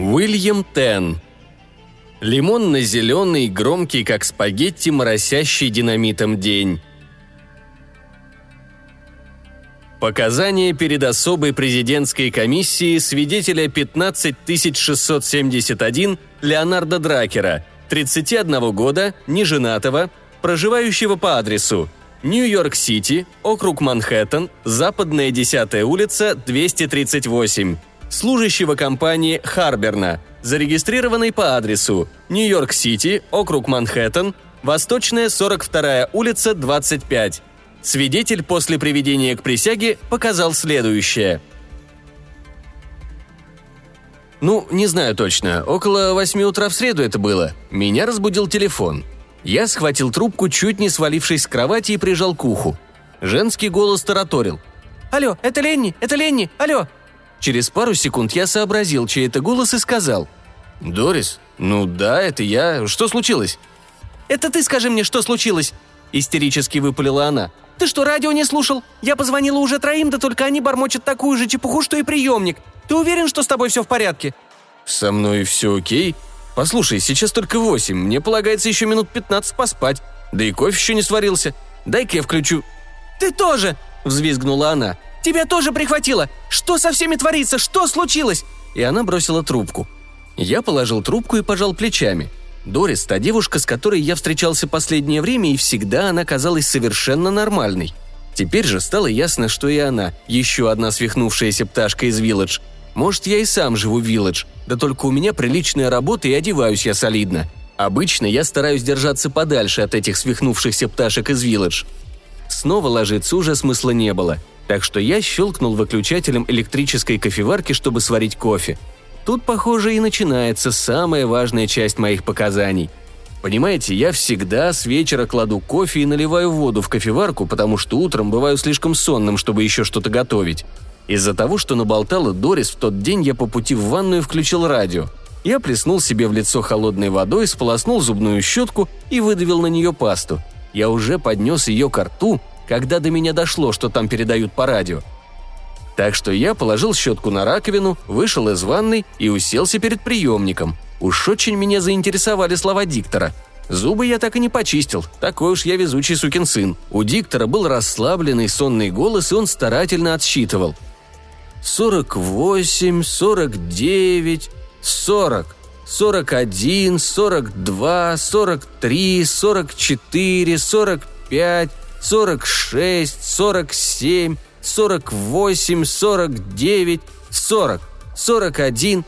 Уильям Тен. Лимонно-зеленый, громкий, как спагетти, моросящий динамитом день. Показания перед особой президентской комиссией свидетеля 15671 Леонарда Дракера, 31 года, неженатого, проживающего по адресу Нью-Йорк-Сити, округ Манхэттен, западная 10 улица, 238, служащего компании Харберна, зарегистрированный по адресу Нью-Йорк-Сити, округ Манхэттен, восточная 42 улица, 25. Свидетель после приведения к присяге показал следующее. Ну, не знаю точно. Около восьми утра в среду это было. Меня разбудил телефон. Я схватил трубку, чуть не свалившись с кровати и прижал к уху. Женский голос тараторил. «Алло, это Ленни! Это Ленни! Алло!» Через пару секунд я сообразил, чей это голос, и сказал. «Дорис? Ну да, это я. Что случилось?» «Это ты скажи мне, что случилось?» Истерически выпалила она. «Ты что, радио не слушал? Я позвонила уже троим, да только они бормочут такую же чепуху, что и приемник. Ты уверен, что с тобой все в порядке?» «Со мной все окей. Послушай, сейчас только восемь, мне полагается еще минут пятнадцать поспать. Да и кофе еще не сварился. Дай-ка я включу...» «Ты тоже!» – взвизгнула она. «Тебя тоже прихватило! Что со всеми творится? Что случилось?» И она бросила трубку. Я положил трубку и пожал плечами – Дорис – та девушка, с которой я встречался последнее время, и всегда она казалась совершенно нормальной. Теперь же стало ясно, что и она – еще одна свихнувшаяся пташка из Вилледж. Может, я и сам живу в Вилледж, да только у меня приличная работа и одеваюсь я солидно. Обычно я стараюсь держаться подальше от этих свихнувшихся пташек из Вилледж. Снова ложиться уже смысла не было, так что я щелкнул выключателем электрической кофеварки, чтобы сварить кофе – Тут, похоже, и начинается самая важная часть моих показаний. Понимаете, я всегда с вечера кладу кофе и наливаю воду в кофеварку, потому что утром бываю слишком сонным, чтобы еще что-то готовить. Из-за того, что наболтала Дорис, в тот день я по пути в ванную включил радио. Я плеснул себе в лицо холодной водой, сполоснул зубную щетку и выдавил на нее пасту. Я уже поднес ее к рту, когда до меня дошло, что там передают по радио – так что я положил щетку на раковину, вышел из ванной и уселся перед приемником. Уж очень меня заинтересовали слова диктора. Зубы я так и не почистил, такой уж я везучий сукин сын. У диктора был расслабленный сонный голос, и он старательно отсчитывал. «Сорок восемь, сорок девять, сорок, сорок один, сорок два, сорок три, сорок четыре, сорок пять, сорок шесть, сорок семь, 48, 49, 40, 41.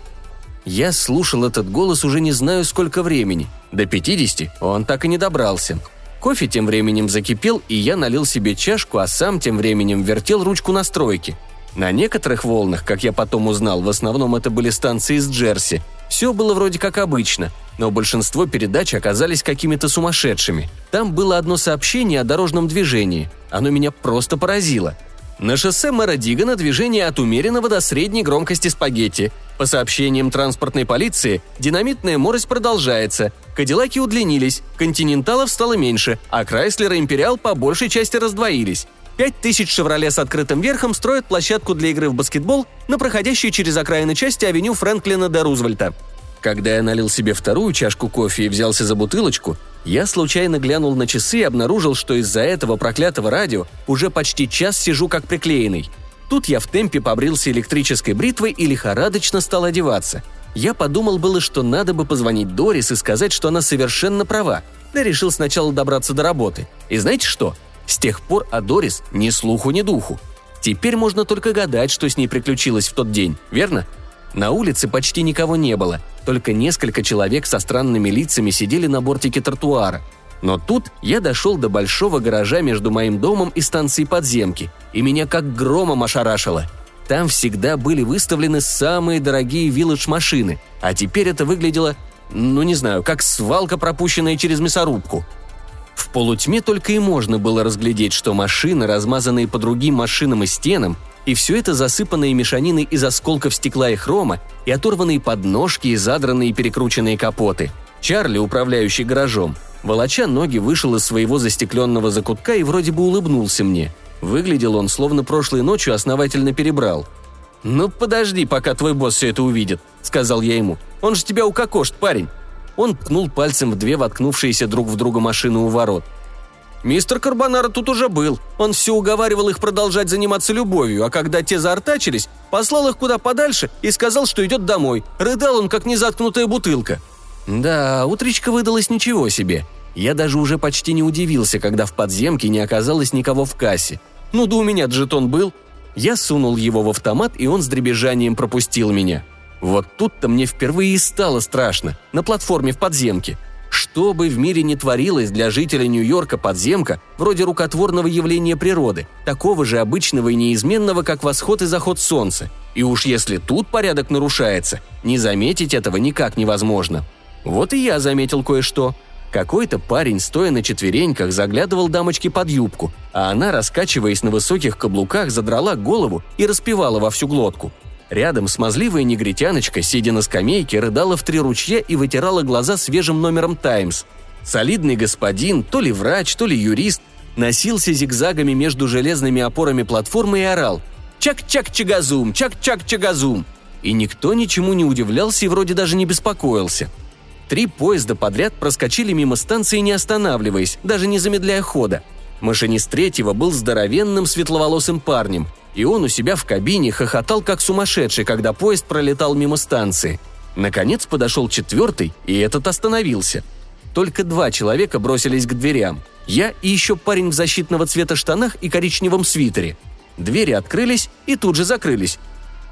Я слушал этот голос уже не знаю сколько времени. До 50 он так и не добрался. Кофе тем временем закипел, и я налил себе чашку, а сам тем временем вертел ручку настройки. На некоторых волнах, как я потом узнал, в основном это были станции из Джерси, все было вроде как обычно, но большинство передач оказались какими-то сумасшедшими. Там было одно сообщение о дорожном движении. Оно меня просто поразило – на шоссе мэра Дигана движение от умеренного до средней громкости спагетти. По сообщениям транспортной полиции, динамитная морось продолжается. Кадиллаки удлинились, континенталов стало меньше, а Крайслер и Империал по большей части раздвоились. Пять тысяч «Шевроле» с открытым верхом строят площадку для игры в баскетбол на проходящей через окраины части авеню Фрэнклина де Рузвельта. Когда я налил себе вторую чашку кофе и взялся за бутылочку, я случайно глянул на часы и обнаружил, что из-за этого проклятого радио уже почти час сижу как приклеенный. Тут я в темпе побрился электрической бритвой и лихорадочно стал одеваться. Я подумал было, что надо бы позвонить Дорис и сказать, что она совершенно права, да решил сначала добраться до работы. И знаете что? С тех пор о Дорис ни слуху, ни духу. Теперь можно только гадать, что с ней приключилось в тот день, верно? На улице почти никого не было, только несколько человек со странными лицами сидели на бортике тротуара. Но тут я дошел до большого гаража между моим домом и станцией подземки, и меня как громом ошарашило. Там всегда были выставлены самые дорогие вилледж-машины, а теперь это выглядело, ну не знаю, как свалка, пропущенная через мясорубку. В полутьме только и можно было разглядеть, что машины, размазанные по другим машинам и стенам, и все это засыпанное мешаниной из осколков стекла и хрома, и оторванные подножки, и задранные и перекрученные капоты. Чарли, управляющий гаражом, волоча ноги, вышел из своего застекленного закутка и вроде бы улыбнулся мне. Выглядел он, словно прошлой ночью основательно перебрал. «Ну подожди, пока твой босс все это увидит», — сказал я ему. «Он же тебя укокошит, парень». Он ткнул пальцем в две воткнувшиеся друг в друга машины у ворот. Мистер Карбонара тут уже был. Он все уговаривал их продолжать заниматься любовью, а когда те заортачились, послал их куда подальше и сказал, что идет домой. Рыдал он, как незаткнутая бутылка. Да, утречка выдалась ничего себе. Я даже уже почти не удивился, когда в подземке не оказалось никого в кассе. Ну да у меня джетон был. Я сунул его в автомат, и он с дребезжанием пропустил меня. Вот тут-то мне впервые и стало страшно, на платформе в подземке – что бы в мире ни творилось для жителя Нью-Йорка подземка, вроде рукотворного явления природы, такого же обычного и неизменного, как восход и заход солнца. И уж если тут порядок нарушается, не заметить этого никак невозможно. Вот и я заметил кое-что. Какой-то парень, стоя на четвереньках, заглядывал дамочке под юбку, а она, раскачиваясь на высоких каблуках, задрала голову и распевала во всю глотку. Рядом смазливая негритяночка, сидя на скамейке, рыдала в три ручья и вытирала глаза свежим номером «Таймс». Солидный господин, то ли врач, то ли юрист, носился зигзагами между железными опорами платформы и орал «Чак-чак-чагазум! Чак-чак-чагазум!» И никто ничему не удивлялся и вроде даже не беспокоился. Три поезда подряд проскочили мимо станции, не останавливаясь, даже не замедляя хода. Машинист третьего был здоровенным светловолосым парнем – и он у себя в кабине хохотал как сумасшедший, когда поезд пролетал мимо станции. Наконец подошел четвертый, и этот остановился. Только два человека бросились к дверям. Я и еще парень в защитного цвета штанах и коричневом свитере. Двери открылись и тут же закрылись.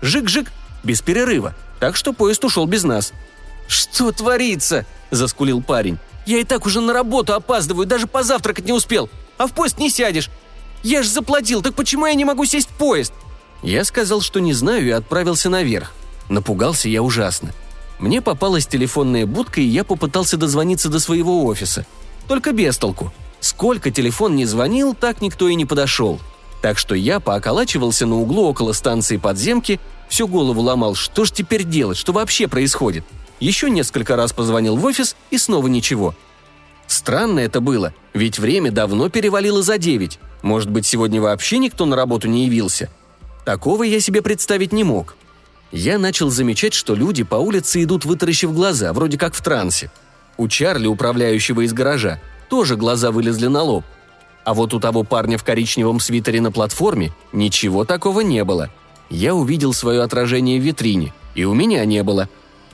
Жик-жик, без перерыва, так что поезд ушел без нас. «Что творится?» – заскулил парень. «Я и так уже на работу опаздываю, даже позавтракать не успел. А в поезд не сядешь. Я же заплатил, так почему я не могу сесть в поезд?» Я сказал, что не знаю, и отправился наверх. Напугался я ужасно. Мне попалась телефонная будка, и я попытался дозвониться до своего офиса. Только без толку. Сколько телефон не звонил, так никто и не подошел. Так что я пооколачивался на углу около станции подземки, всю голову ломал, что ж теперь делать, что вообще происходит. Еще несколько раз позвонил в офис, и снова ничего. Странно это было, ведь время давно перевалило за девять. Может быть, сегодня вообще никто на работу не явился? Такого я себе представить не мог. Я начал замечать, что люди по улице идут вытаращив глаза, вроде как в трансе. У Чарли, управляющего из гаража, тоже глаза вылезли на лоб. А вот у того парня в коричневом свитере на платформе ничего такого не было. Я увидел свое отражение в витрине, и у меня не было.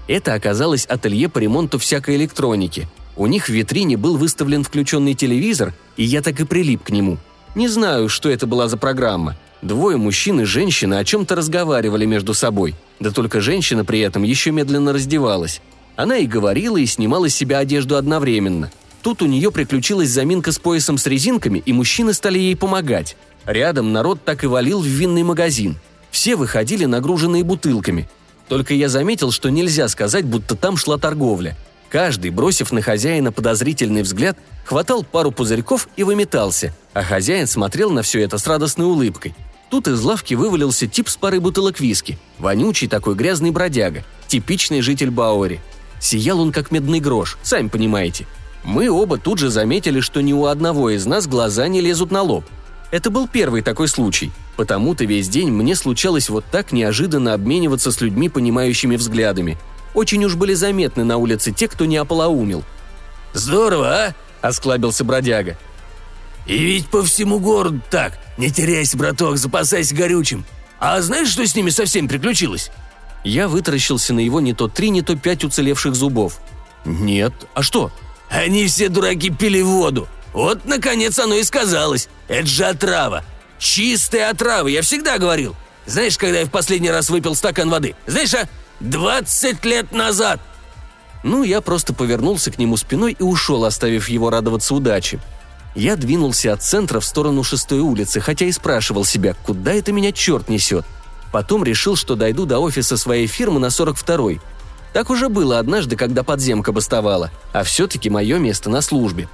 Это оказалось ателье по ремонту всякой электроники. У них в витрине был выставлен включенный телевизор, и я так и прилип к нему – не знаю, что это была за программа. Двое мужчин и женщина о чем-то разговаривали между собой. Да только женщина при этом еще медленно раздевалась. Она и говорила, и снимала с себя одежду одновременно. Тут у нее приключилась заминка с поясом с резинками, и мужчины стали ей помогать. Рядом народ так и валил в винный магазин. Все выходили нагруженные бутылками. Только я заметил, что нельзя сказать, будто там шла торговля. Каждый, бросив на хозяина подозрительный взгляд, хватал пару пузырьков и выметался, а хозяин смотрел на все это с радостной улыбкой. Тут из лавки вывалился тип с парой бутылок виски. Вонючий такой грязный бродяга. Типичный житель Бауэри. Сиял он как медный грош, сами понимаете. Мы оба тут же заметили, что ни у одного из нас глаза не лезут на лоб. Это был первый такой случай. Потому-то весь день мне случалось вот так неожиданно обмениваться с людьми, понимающими взглядами – очень уж были заметны на улице те, кто не ополоумил. «Здорово, а?» – осклабился бродяга. «И ведь по всему городу так. Не теряйся, браток, запасайся горючим. А знаешь, что с ними совсем приключилось?» Я вытаращился на его не то три, не то пять уцелевших зубов. «Нет. А что?» «Они все дураки пили воду. Вот, наконец, оно и сказалось. Это же отрава. Чистая отрава, я всегда говорил. Знаешь, когда я в последний раз выпил стакан воды? Знаешь, а Двадцать лет назад!» Ну, я просто повернулся к нему спиной и ушел, оставив его радоваться удаче. Я двинулся от центра в сторону шестой улицы, хотя и спрашивал себя, куда это меня черт несет. Потом решил, что дойду до офиса своей фирмы на 42-й. Так уже было однажды, когда подземка бастовала, а все-таки мое место на службе.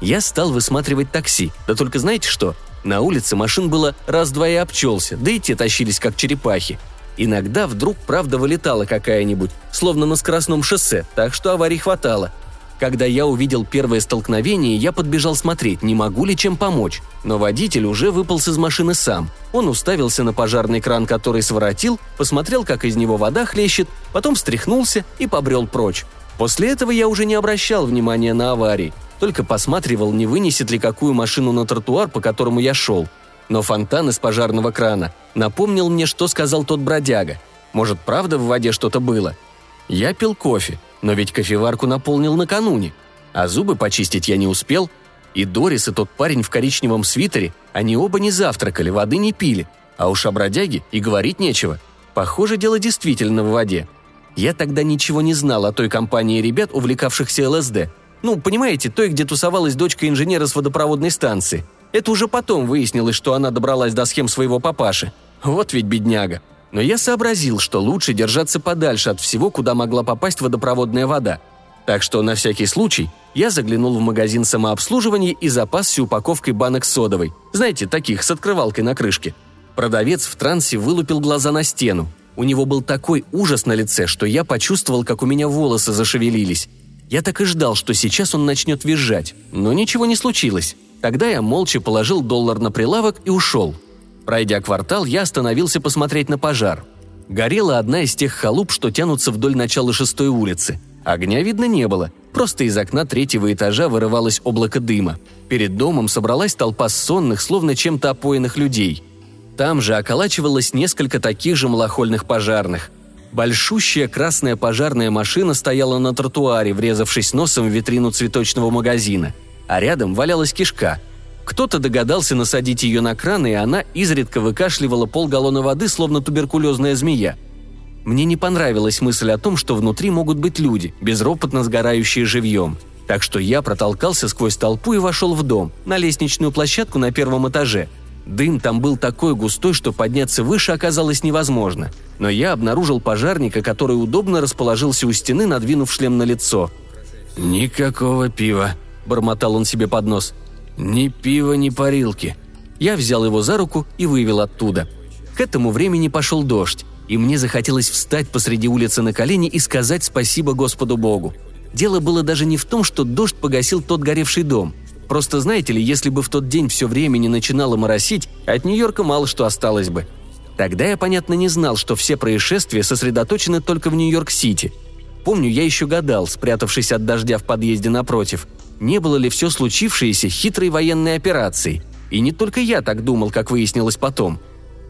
Я стал высматривать такси, да только знаете что? На улице машин было раз-два и обчелся, да и те тащились как черепахи – Иногда вдруг правда вылетала какая-нибудь, словно на скоростном шоссе, так что аварий хватало. Когда я увидел первое столкновение, я подбежал смотреть, не могу ли чем помочь. Но водитель уже выполз из машины сам. Он уставился на пожарный кран, который своротил, посмотрел, как из него вода хлещет, потом встряхнулся и побрел прочь. После этого я уже не обращал внимания на аварии, только посматривал, не вынесет ли какую машину на тротуар, по которому я шел. Но фонтан из пожарного крана напомнил мне, что сказал тот бродяга. Может, правда в воде что-то было? Я пил кофе, но ведь кофеварку наполнил накануне. А зубы почистить я не успел. И Дорис, и тот парень в коричневом свитере, они оба не завтракали, воды не пили. А уж о бродяге и говорить нечего. Похоже, дело действительно в воде. Я тогда ничего не знал о той компании ребят, увлекавшихся ЛСД. Ну, понимаете, той, где тусовалась дочка инженера с водопроводной станции. Это уже потом выяснилось, что она добралась до схем своего папаши. Вот ведь бедняга. Но я сообразил, что лучше держаться подальше от всего, куда могла попасть водопроводная вода. Так что на всякий случай я заглянул в магазин самообслуживания и запасся упаковкой банок содовой. Знаете, таких, с открывалкой на крышке. Продавец в трансе вылупил глаза на стену. У него был такой ужас на лице, что я почувствовал, как у меня волосы зашевелились. Я так и ждал, что сейчас он начнет визжать, но ничего не случилось. Тогда я молча положил доллар на прилавок и ушел – Пройдя квартал, я остановился посмотреть на пожар. Горела одна из тех халуп, что тянутся вдоль начала шестой улицы. Огня видно не было, просто из окна третьего этажа вырывалось облако дыма. Перед домом собралась толпа сонных, словно чем-то опоенных людей. Там же околачивалось несколько таких же малохольных пожарных. Большущая красная пожарная машина стояла на тротуаре, врезавшись носом в витрину цветочного магазина. А рядом валялась кишка – кто-то догадался насадить ее на кран, и она изредка выкашливала полгаллона воды, словно туберкулезная змея. Мне не понравилась мысль о том, что внутри могут быть люди, безропотно сгорающие живьем. Так что я протолкался сквозь толпу и вошел в дом, на лестничную площадку на первом этаже. Дым там был такой густой, что подняться выше оказалось невозможно. Но я обнаружил пожарника, который удобно расположился у стены, надвинув шлем на лицо. «Никакого пива», – бормотал он себе под нос – «Ни пива, ни парилки». Я взял его за руку и вывел оттуда. К этому времени пошел дождь, и мне захотелось встать посреди улицы на колени и сказать спасибо Господу Богу. Дело было даже не в том, что дождь погасил тот горевший дом. Просто знаете ли, если бы в тот день все время не начинало моросить, от Нью-Йорка мало что осталось бы. Тогда я, понятно, не знал, что все происшествия сосредоточены только в Нью-Йорк-Сити. Помню, я еще гадал, спрятавшись от дождя в подъезде напротив, не было ли все случившееся хитрой военной операцией. И не только я так думал, как выяснилось потом.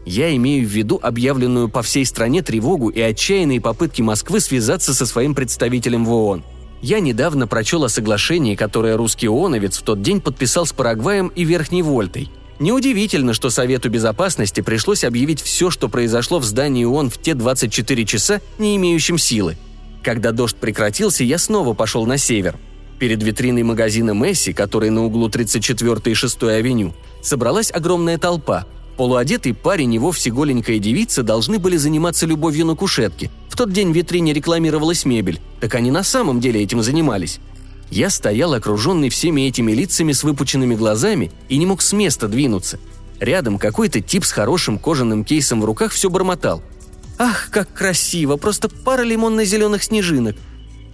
Я имею в виду объявленную по всей стране тревогу и отчаянные попытки Москвы связаться со своим представителем в ООН. Я недавно прочел о соглашении, которое русский ООНовец в тот день подписал с Парагваем и Верхней Вольтой. Неудивительно, что Совету Безопасности пришлось объявить все, что произошло в здании ООН в те 24 часа, не имеющим силы. Когда дождь прекратился, я снова пошел на север – Перед витриной магазина Месси, который на углу 34 и 6 авеню, собралась огромная толпа. Полуодетый парень и вовсе голенькая девица должны были заниматься любовью на кушетке. В тот день в витрине рекламировалась мебель, так они на самом деле этим занимались. Я стоял окруженный всеми этими лицами с выпученными глазами и не мог с места двинуться. Рядом какой-то тип с хорошим кожаным кейсом в руках все бормотал. «Ах, как красиво! Просто пара лимонно-зеленых снежинок!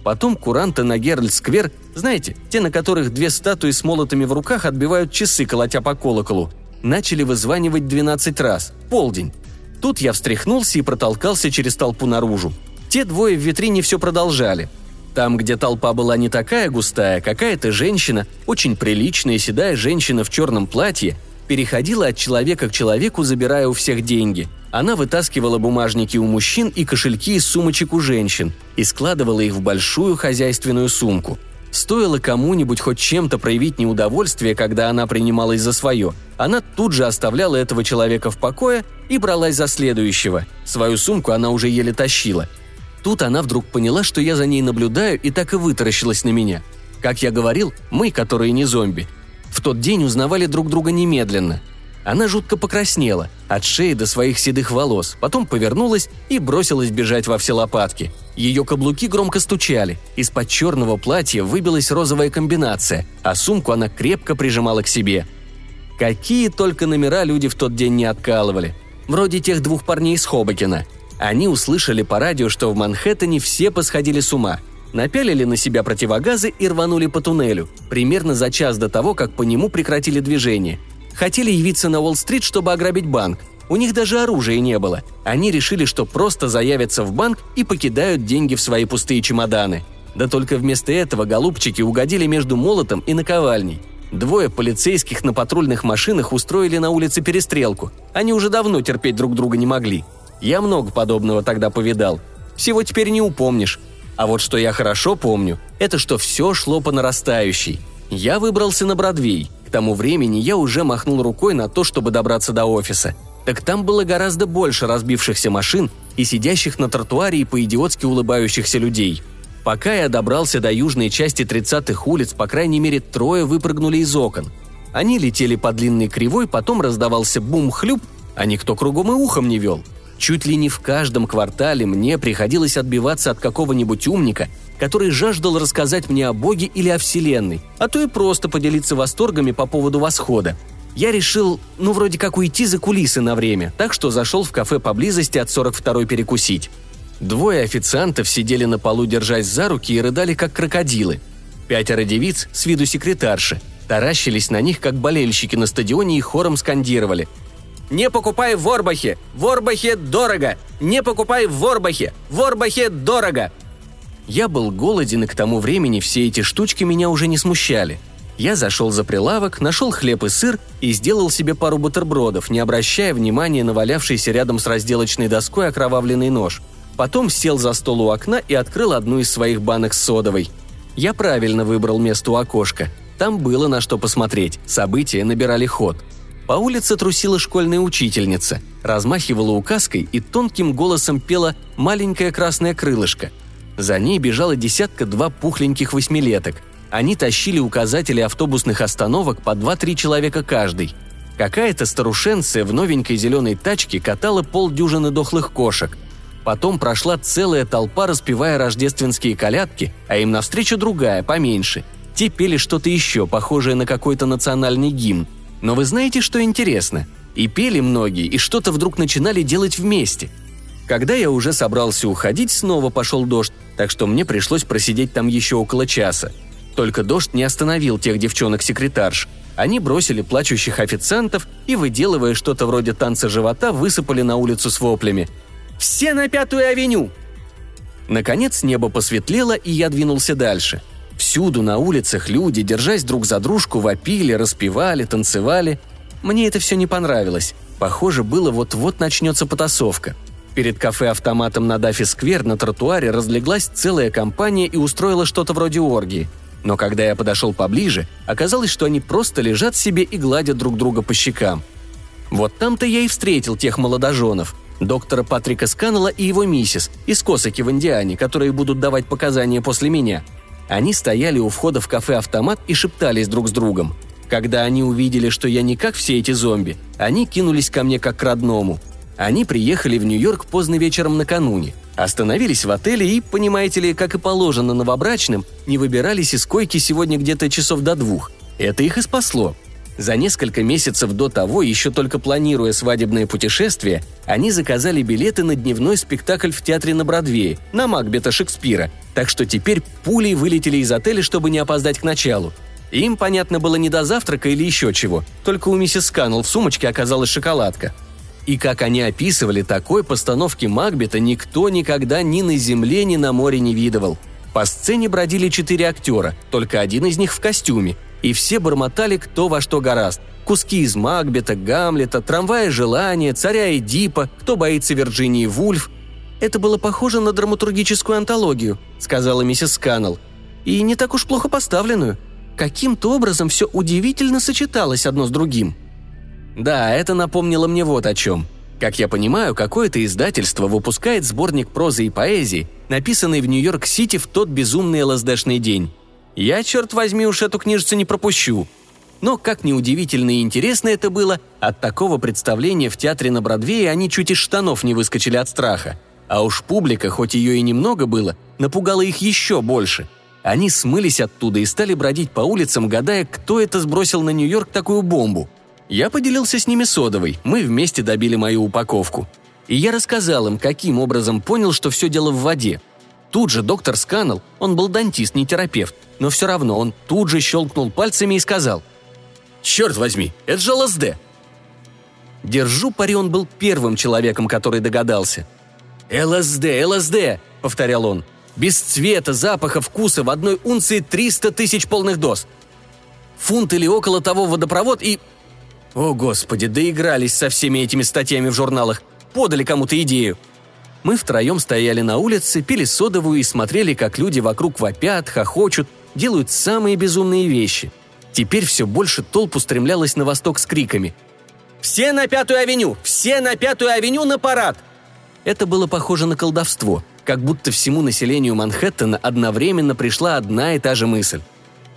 Потом куранты на Геральд-сквер, знаете, те, на которых две статуи с молотами в руках отбивают часы, колотя по колоколу, начали вызванивать 12 раз. Полдень. Тут я встряхнулся и протолкался через толпу наружу. Те двое в витрине все продолжали. Там, где толпа была не такая густая, какая-то женщина, очень приличная седая женщина в черном платье, переходила от человека к человеку, забирая у всех деньги – она вытаскивала бумажники у мужчин и кошельки из сумочек у женщин и складывала их в большую хозяйственную сумку. Стоило кому-нибудь хоть чем-то проявить неудовольствие, когда она принималась за свое, она тут же оставляла этого человека в покое и бралась за следующего. Свою сумку она уже еле тащила. Тут она вдруг поняла, что я за ней наблюдаю, и так и вытаращилась на меня. Как я говорил, мы, которые не зомби, в тот день узнавали друг друга немедленно – она жутко покраснела, от шеи до своих седых волос, потом повернулась и бросилась бежать во все лопатки. Ее каблуки громко стучали, из-под черного платья выбилась розовая комбинация, а сумку она крепко прижимала к себе. Какие только номера люди в тот день не откалывали. Вроде тех двух парней из Хобокина. Они услышали по радио, что в Манхэттене все посходили с ума. напялили на себя противогазы и рванули по туннелю, примерно за час до того, как по нему прекратили движение. Хотели явиться на Уолл-стрит, чтобы ограбить банк. У них даже оружия не было. Они решили, что просто заявятся в банк и покидают деньги в свои пустые чемоданы. Да только вместо этого голубчики угодили между молотом и наковальней. Двое полицейских на патрульных машинах устроили на улице перестрелку. Они уже давно терпеть друг друга не могли. Я много подобного тогда повидал. Всего теперь не упомнишь. А вот что я хорошо помню, это что все шло по нарастающей. Я выбрался на Бродвей. Тому времени я уже махнул рукой на то, чтобы добраться до офиса. Так там было гораздо больше разбившихся машин и сидящих на тротуаре и по-идиотски улыбающихся людей. Пока я добрался до южной части 30-х улиц, по крайней мере, трое выпрыгнули из окон. Они летели по длинной кривой, потом раздавался бум-хлюп, а никто кругом и ухом не вел – Чуть ли не в каждом квартале мне приходилось отбиваться от какого-нибудь умника, который жаждал рассказать мне о Боге или о Вселенной, а то и просто поделиться восторгами по поводу восхода. Я решил, ну, вроде как уйти за кулисы на время, так что зашел в кафе поблизости от 42-й перекусить. Двое официантов сидели на полу, держась за руки и рыдали, как крокодилы. Пятеро девиц, с виду секретарши, таращились на них, как болельщики на стадионе и хором скандировали – не покупай в Ворбахе! В Ворбахе дорого! Не покупай в Ворбахе! В Ворбахе дорого!» Я был голоден, и к тому времени все эти штучки меня уже не смущали. Я зашел за прилавок, нашел хлеб и сыр и сделал себе пару бутербродов, не обращая внимания на валявшийся рядом с разделочной доской окровавленный нож. Потом сел за стол у окна и открыл одну из своих банок с содовой. Я правильно выбрал место у окошка. Там было на что посмотреть, события набирали ход – по улице трусила школьная учительница, размахивала указкой и тонким голосом пела «Маленькое красное крылышко». За ней бежала десятка-два пухленьких восьмилеток. Они тащили указатели автобусных остановок по два-три человека каждый. Какая-то старушенция в новенькой зеленой тачке катала полдюжины дохлых кошек. Потом прошла целая толпа, распевая рождественские колядки, а им навстречу другая, поменьше. Те пели что-то еще, похожее на какой-то национальный гимн – но вы знаете, что интересно? И пели многие, и что-то вдруг начинали делать вместе. Когда я уже собрался уходить, снова пошел дождь, так что мне пришлось просидеть там еще около часа. Только дождь не остановил тех девчонок-секретарш. Они бросили плачущих официантов и, выделывая что-то вроде танца живота, высыпали на улицу с воплями. «Все на Пятую авеню!» Наконец небо посветлело, и я двинулся дальше – Всюду на улицах люди, держась друг за дружку, вопили, распевали, танцевали. Мне это все не понравилось. Похоже, было вот-вот начнется потасовка. Перед кафе-автоматом на Даффи-сквер на тротуаре разлеглась целая компания и устроила что-то вроде оргии. Но когда я подошел поближе, оказалось, что они просто лежат себе и гладят друг друга по щекам. Вот там-то я и встретил тех молодоженов, доктора Патрика Сканнелла и его миссис из Косаки в Индиане, которые будут давать показания после меня – они стояли у входа в кафе-автомат и шептались друг с другом. Когда они увидели, что я не как все эти зомби, они кинулись ко мне как к родному. Они приехали в Нью-Йорк поздно вечером накануне, остановились в отеле и, понимаете ли, как и положено новобрачным, не выбирались из койки сегодня где-то часов до двух. Это их и спасло. За несколько месяцев до того, еще только планируя свадебное путешествие, они заказали билеты на дневной спектакль в театре на Бродвее, на Макбета Шекспира, так что теперь пулей вылетели из отеля, чтобы не опоздать к началу. Им, понятно, было не до завтрака или еще чего, только у миссис Каннелл в сумочке оказалась шоколадка. И как они описывали, такой постановки Макбета никто никогда ни на земле, ни на море не видывал. По сцене бродили четыре актера, только один из них в костюме, и все бормотали кто во что гораст. Куски из Макбета, Гамлета, трамвая желания, царя Эдипа, кто боится Вирджинии Вульф. Это было похоже на драматургическую антологию, сказала миссис Каннелл. И не так уж плохо поставленную. Каким-то образом все удивительно сочеталось одно с другим. Да, это напомнило мне вот о чем. Как я понимаю, какое-то издательство выпускает сборник прозы и поэзии, написанный в Нью-Йорк-Сити в тот безумный ЛСДшный день. Я, черт возьми, уж эту книжицу не пропущу. Но, как неудивительно и интересно это было, от такого представления в театре на Бродвее они чуть из штанов не выскочили от страха. А уж публика, хоть ее и немного было, напугала их еще больше. Они смылись оттуда и стали бродить по улицам, гадая, кто это сбросил на Нью-Йорк такую бомбу. Я поделился с ними содовой, мы вместе добили мою упаковку. И я рассказал им, каким образом понял, что все дело в воде – тут же доктор Сканнел, он был дантист, не терапевт, но все равно он тут же щелкнул пальцами и сказал «Черт возьми, это же ЛСД!» Держу пари, он был первым человеком, который догадался. «ЛСД, ЛСД!» — повторял он. «Без цвета, запаха, вкуса в одной унции 300 тысяч полных доз. Фунт или около того водопровод и... О, господи, доигрались со всеми этими статьями в журналах. Подали кому-то идею. Мы втроем стояли на улице, пили содовую и смотрели, как люди вокруг вопят, хохочут, делают самые безумные вещи. Теперь все больше толп устремлялась на восток с криками. «Все на Пятую авеню! Все на Пятую авеню на парад!» Это было похоже на колдовство, как будто всему населению Манхэттена одновременно пришла одна и та же мысль.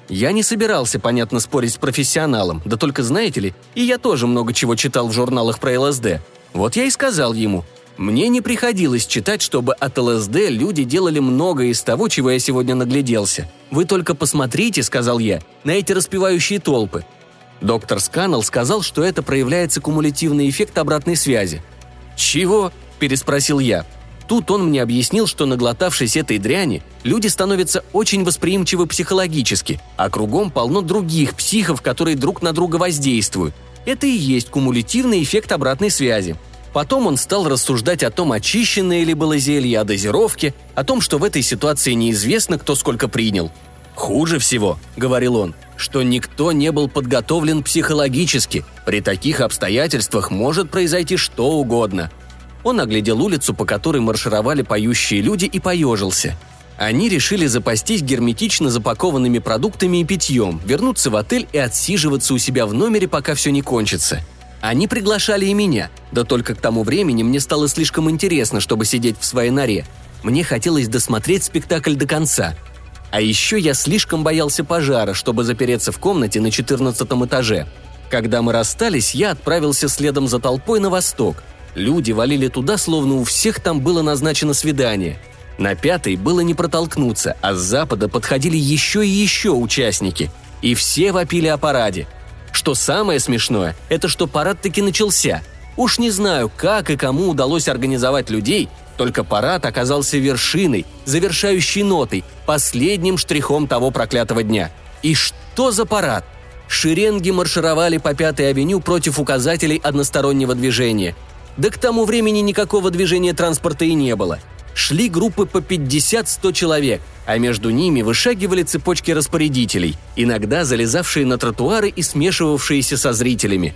Я не собирался, понятно, спорить с профессионалом, да только знаете ли, и я тоже много чего читал в журналах про ЛСД. Вот я и сказал ему, мне не приходилось читать, чтобы от ЛСД люди делали многое из того, чего я сегодня нагляделся. Вы только посмотрите, сказал я, на эти распевающие толпы. Доктор Сканнелл сказал, что это проявляется кумулятивный эффект обратной связи. «Чего?» – переспросил я. Тут он мне объяснил, что наглотавшись этой дряни, люди становятся очень восприимчивы психологически, а кругом полно других психов, которые друг на друга воздействуют. Это и есть кумулятивный эффект обратной связи. Потом он стал рассуждать о том, очищенное ли было зелье, о дозировке, о том, что в этой ситуации неизвестно, кто сколько принял. «Хуже всего», — говорил он, — «что никто не был подготовлен психологически. При таких обстоятельствах может произойти что угодно». Он оглядел улицу, по которой маршировали поющие люди, и поежился. Они решили запастись герметично запакованными продуктами и питьем, вернуться в отель и отсиживаться у себя в номере, пока все не кончится – они приглашали и меня, да только к тому времени мне стало слишком интересно, чтобы сидеть в своей норе. Мне хотелось досмотреть спектакль до конца. А еще я слишком боялся пожара, чтобы запереться в комнате на 14 этаже. Когда мы расстались, я отправился следом за толпой на восток. Люди валили туда, словно у всех там было назначено свидание. На пятой было не протолкнуться, а с запада подходили еще и еще участники. И все вопили о параде – что самое смешное, это что парад таки начался. Уж не знаю, как и кому удалось организовать людей, только парад оказался вершиной, завершающей нотой, последним штрихом того проклятого дня. И что за парад? Шеренги маршировали по Пятой авеню против указателей одностороннего движения. Да к тому времени никакого движения транспорта и не было – шли группы по 50-100 человек, а между ними вышагивали цепочки распорядителей, иногда залезавшие на тротуары и смешивавшиеся со зрителями.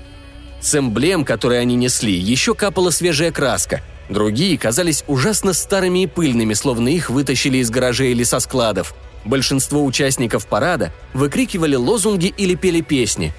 С эмблем, которые они несли, еще капала свежая краска. Другие казались ужасно старыми и пыльными, словно их вытащили из гаражей или со складов. Большинство участников парада выкрикивали лозунги или пели песни.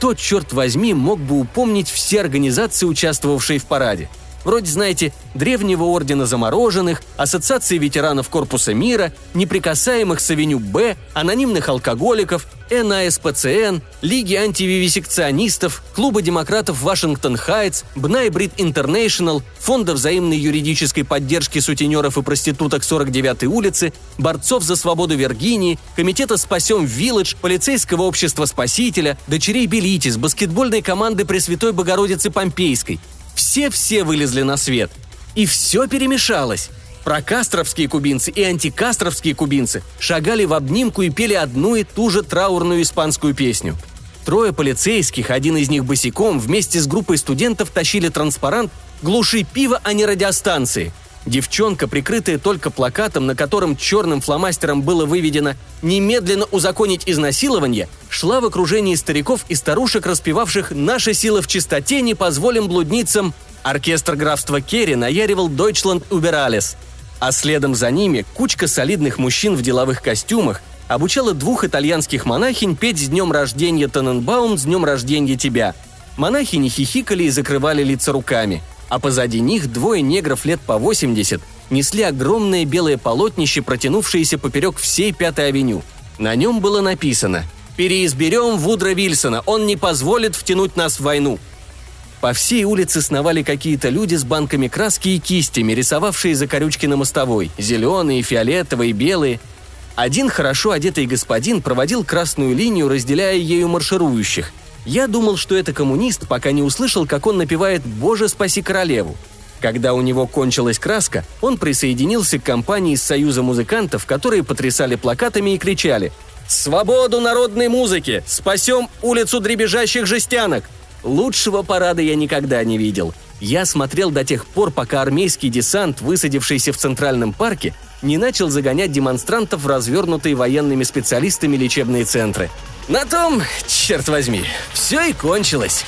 Кто, черт возьми, мог бы упомнить все организации, участвовавшие в параде – Вроде, знаете, Древнего Ордена Замороженных, Ассоциации ветеранов Корпуса Мира, Неприкасаемых с Б, Анонимных Алкоголиков, НАСПЦН, Лиги антививисекционистов, Клуба демократов Вашингтон Хайтс, Бнай Брит Интернешнл, Фонда взаимной юридической поддержки сутенеров и проституток 49-й улицы, Борцов за свободу Виргинии, Комитета «Спасем Вилледж», Полицейского общества Спасителя, Дочерей Белитис, баскетбольной команды Пресвятой Богородицы Помпейской – все-все вылезли на свет. И все перемешалось. Прокастровские кубинцы и антикастровские кубинцы шагали в обнимку и пели одну и ту же траурную испанскую песню. Трое полицейских, один из них босиком, вместе с группой студентов тащили транспарант «Глуши пиво, а не радиостанции», Девчонка, прикрытая только плакатом, на котором черным фломастером было выведено «Немедленно узаконить изнасилование», шла в окружении стариков и старушек, распевавших «Наша сила в чистоте, не позволим блудницам». Оркестр графства Керри наяривал «Deutschland über alles». А следом за ними кучка солидных мужчин в деловых костюмах обучала двух итальянских монахинь петь «С днем рождения Тененбаум, с днем рождения тебя». Монахини хихикали и закрывали лица руками – а позади них двое негров лет по 80 несли огромное белое полотнище, протянувшееся поперек всей Пятой авеню. На нем было написано «Переизберем Вудра Вильсона, он не позволит втянуть нас в войну». По всей улице сновали какие-то люди с банками краски и кистями, рисовавшие закорючки на мостовой – зеленые, фиолетовые, белые. Один хорошо одетый господин проводил красную линию, разделяя ею марширующих – я думал, что это коммунист, пока не услышал, как он напевает «Боже, спаси королеву». Когда у него кончилась краска, он присоединился к компании из Союза музыкантов, которые потрясали плакатами и кричали «Свободу народной музыки! Спасем улицу дребезжащих жестянок!» Лучшего парада я никогда не видел. Я смотрел до тех пор, пока армейский десант, высадившийся в Центральном парке, не начал загонять демонстрантов в развернутые военными специалистами лечебные центры. На том, черт возьми, все и кончилось.